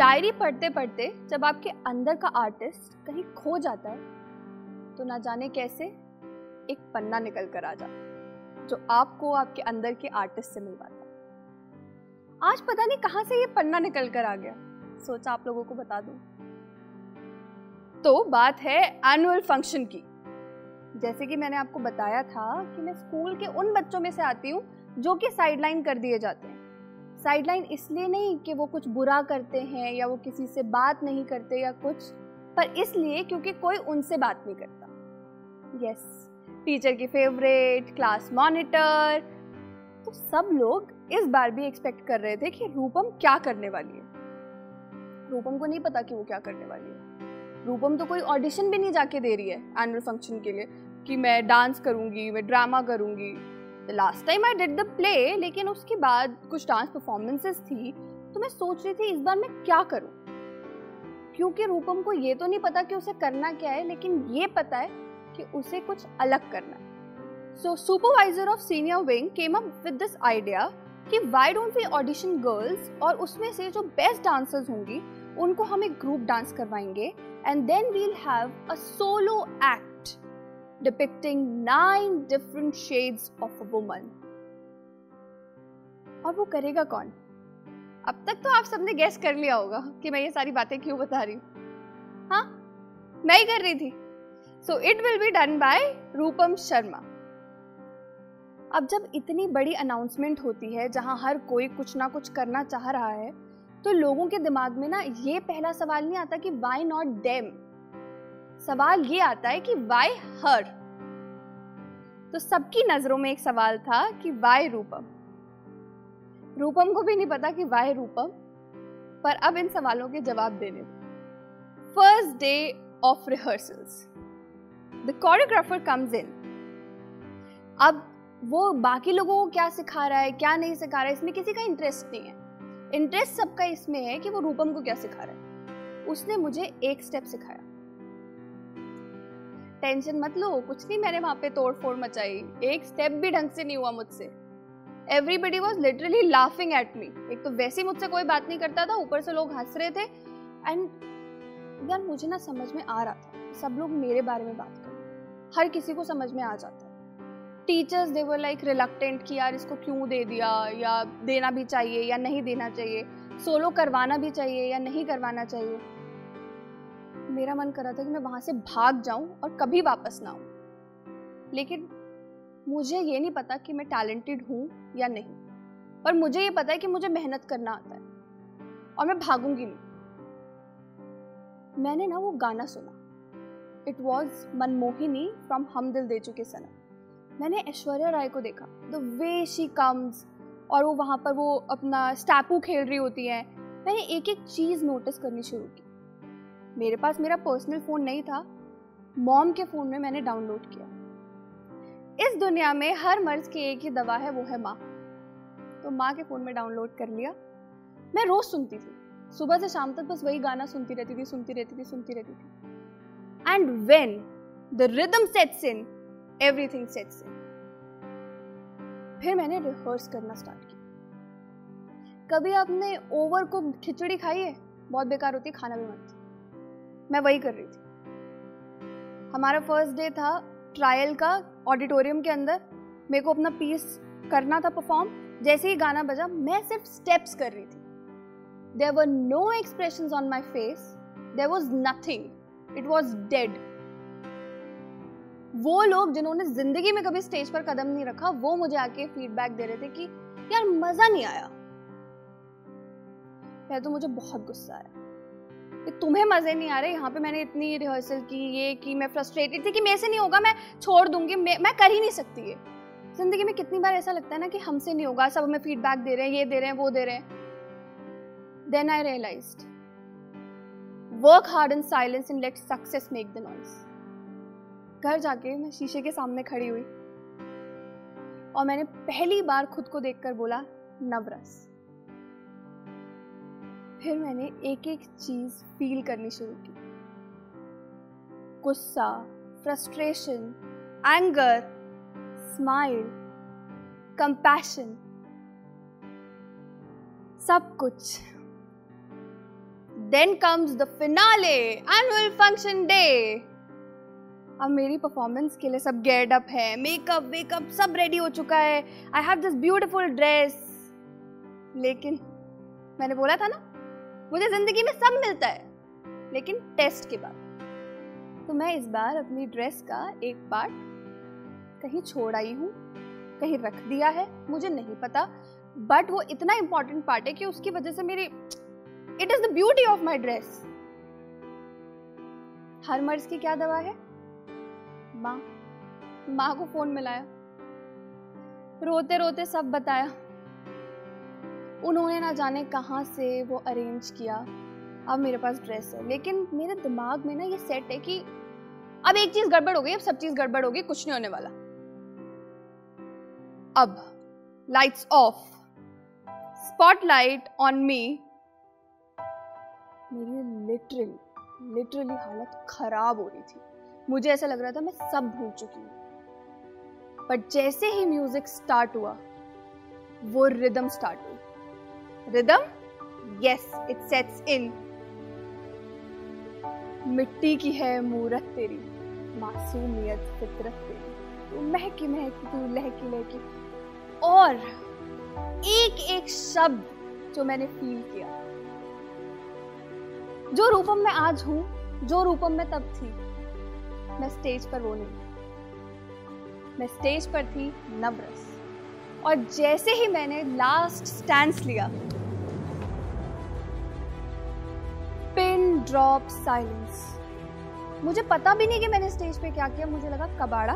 Diary पढ़ते पढ़ते जब आपके अंदर का आर्टिस्ट कहीं खो जाता है तो ना जाने कैसे एक पन्ना निकल कर आ जाता जो आपको आपके अंदर के आर्टिस्ट से मिलवाता है। आज पता नहीं कहाँ से ये पन्ना निकल कर आ गया, सोचा आप लोगों को बता दूँ। तो बात है एनुअल फ़ंक्शन की। जैसे कि मैंने आपको बताया था कि मैं स्कूल के उन बच्चों में से आती हूँ, जो कि साइडलाइन कर दिए जाते हैं। साइडलाइन इसलिए नहीं कि वो कुछ बुरा करते हैं या वो किसी से बात नहीं करते या कुछ, पर इसलिए क्योंकि कोई उनसे बात नहीं करता। यस टीचर की फेवरेट क्लास मॉनिटर तो सब लोग इस बार भी एक्सपेक्ट कर रहे थे कि रूपम क्या करने वाली है। रूपम को नहीं पता कि वो क्या करने वाली है। रूपम तो कोई ऑडिशन भी नहीं जाके दे रही है एनुअल फ़ंक्शन के लिए कि मैं डांस करूँगी, मैं ड्रामा करूँगी। Last time I did the play लेकिन उसके बाद कुछ डांस परफॉर्मेंसेस थी तो मैं सोच रही थी, इस बार मैं क्या करूँ? क्योंकि रूपम को ये तो नहीं पता कि उसे करना क्या है, लेकिन ये पता है कि उसे कुछ अलग करना है। So supervisor of senior wing came up with this idea कि why don't we audition girls और उसमें से जो बेस्ट डांसर्स होंगी, उनको हम एक ग्रुप डांस करवाएँगे and then we'll have a solo act depicting nine different shades of a woman. और वो करेगा कौन? अब तक तो आप सबने गैस कर लिया होगा कि मैं ये सारी बातें क्यों बता रही हूँ। हाँ? मैं ही कर रही थी। So it will be done by Rupam Sharma अब जब इतनी बड़ी अनाउंसमेंट होती है, जहाँ हर कोई कुछ ना कुछ करना चाह रहा है तो लोगों के दिमाग में ना ये पहला सवाल नहीं आता कि वाई नॉट डेम सवाल ये आता है कि वाई हर तो सबकी नज़रों में एक सवाल था कि वाई रूपम रूपम को भी नहीं पता कि वाई रूपम पर अब इन सवालों के जवाब देने first day of rehearsals the choreographer comes in अब वो बाकी लोगों को क्या सिखा रहा है, क्या नहीं सिखा रहा है, इसमें किसी का इंटरेस्ट नहीं है। इंटरेस्ट सबका इसमें है कि वो रूपम को क्या सिखा रहा है। उसने मुझे एक स्टेप सिखाया। टेंशन मत लो, कुछ नहीं, मैंने वहाँ पे तोड़ फोड़ मचाई। एक स्टेप भी ढंग से नहीं हुआ मुझसे। Everybody was literally laughing at me एक तो वैसे मुझसे कोई बात नहीं करता था, ऊपर से लोग हंस रहे थे। एंड यार, मुझे ना समझ में आ रहा था। सब लोग मेरे बारे में बात कर हर किसी को समझ में आ जाता है। Teachers they were like reluctant कि यार, इसको क्यों दे दिया? या देना भी चाहिए या नहीं देना चाहिए? सोलो करवाना भी चाहिए या नहीं करवाना चाहिए? मेरा मन कर रहा था कि मैं वहाँ से भाग जाऊँ और कभी वापस ना आऊँ। लेकिन मुझे ये नहीं पता कि मैं टैलेंटेड हूँ या नहीं। पर मुझे ये पता है कि मुझे मेहनत करना आता है और मैं भागूँगी नहीं। मैंने ना वो गाना सुना। इट वॉज़ मनमोहिनी फ्रॉम हम दिल दे चुके सनम। मैंने ऐश्वर्या राय को देखा। द वे शी कम्स और वो वहाँ पर वो अपना स्टैपू खेल रही होती है। मैंने एक एक चीज़ नोटिस करनी शुरू की। मेरे पास मेरा पर्सनल फ़ोन नहीं था। मॉम के फ़ोन में मैंने डाउनलोड किया। इस दुनिया में हर मर्ज की एक ही दवा है, वो है माँ। तो माँ के फ़ोन में डाउनलोड कर लिया। मैं रोज़ सुनती थी। सुबह से शाम तक बस वही गाना सुनती रहती थी, सुनती रहती थी, सुनती रहती थी। And when the rhythm sets in everything sets in फिर मैंने रिहर्स करना स्टार्ट किया। कभी आपने ओवर को खिचड़ी खाई है? बहुत बेकार होती खाना भी मत। मैं वही कर रही थी। हमारा फ़र्स्ट डे था ट्रायल का ऑडिटोरियम के अंदर। मेरे को अपना पीस करना था परफॉर्म जैसे ही गाना बजा, मैं सिर्फ़ स्टेप्स कर रही थी। There were no expression on my face there was nothing it was dead वो लोग जिन्होंने ज़िंदगी में कभी स्टेज पर कदम नहीं रखा, वो मुझे आके फीडबैक दे रहे थे कि, यार, मज़ा नहीं आया। तो मुझे बहुत गुस्सा आया। कि तुम्हें मज़े नहीं आ रहे यहाँ पे मैंने इतनी रिहर्सल की ये की मैं फ्रस्ट्रेटेड थी कि मेरे से नहीं होगा मैं छोड़ दूँगी मैं, मैं कर ही नहीं सकती ये। ज़िंदगी में कितनी बार ऐसा लगता है ना कि हमसे नहीं होगा सब हमें फीडबैक दे रहे हैं ये दे रहे हैं वो दे रहे हैं। Then I realise work hard in silence and let success make the noise घर जाके मैं शीशे के सामने खड़ी हुई और मैंने पहली बार खुद को देखकर बोला नवरस। फिर मैंने एक एक चीज़ फील करनी शुरू की। गुस्सा फ्रस्ट्रेशन एंगर स्माइल कंपैशन सब कुछ। Then comes the finale annual function day अब मेरी परफॉर्मेंस के लिए सब गेट अप है। मेकअप वेकअप सब रेडी हो चुका है। I have this beautiful dress लेकिन मैंने बोला था ना मुझे ज़िंदगी में सब मिलता है। लेकिन टेस्ट के बाद। तो मैं इस बार अपनी ड्रेस का एक पार्ट कहीं छोड़ आई हूँ, कहीं रख दिया है, मुझे नहीं पता। बट वो इतना इंपॉर्टेंट पार्ट है कि उसकी वजह से मेरी it is the beauty of my dress हर मर्ज की क्या दवा है? माँ माँ को फ़ोन मिलाया। रोते रोते सब बताया। उन्होंने ना जाने कहाँ से वो अरेंज किया। अब मेरे पास ड्रेस है। लेकिन मेरे दिमाग में ना ये सेट है कि अब एक चीज़ गड़बड़ हो गई, अब सब चीज़ गड़बड़ हो गई, कुछ नहीं होने वाला। अब lights off spotlight on me मेरी लिटरली लिटरली हालत खराब हो रही थी। मुझे ऐसा लग रहा था मैं सब भूल चुकी हूँ। बट जैसे ही म्यूज़िक स्टार्ट हुआ, वो रिदम स्टार्ट हुई rhythm yes it sets in मिट्टी की है मूरत तेरी, मासूमियत, फितरत तेरी। तू महकी महकी, तू लहकी लहकी। और एक एक शब्द जो मैंने फील किया। जो रूपम में आज हूँ, जो रूपम में तब थी, मैं स्टेज पर वो नहीं। मैं स्टेज पर थी नब्रस। और जैसे ही मैंने लास्ट स्टैंड लिया ड्रॉप साइलेंस मुझे पता भी नहीं कि मैंने स्टेज पे क्या किया, मुझे लगा कबाड़ा।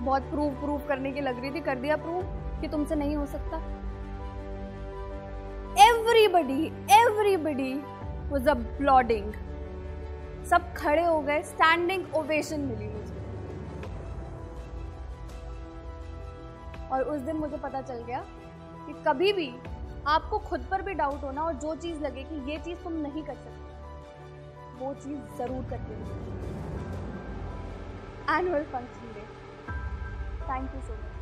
बहुत प्रूव प्रूव करने की लग रही थी, कर दिया प्रूव कि तुमसे नहीं हो सकता। एवरीबडी एवरीबडी वॉज़ अपलॉडिंग सब खड़े हो गए स्टैंडिंग ओवेशन मिली मुझे। और उस दिन मुझे पता चल गया कि कभी भी आपको खुद पर भी डाउट होना और जो चीज़ लगे कि ये चीज़ तुम नहीं कर सकते, वो चीज़ ज़रूर करके annual function day thank you so much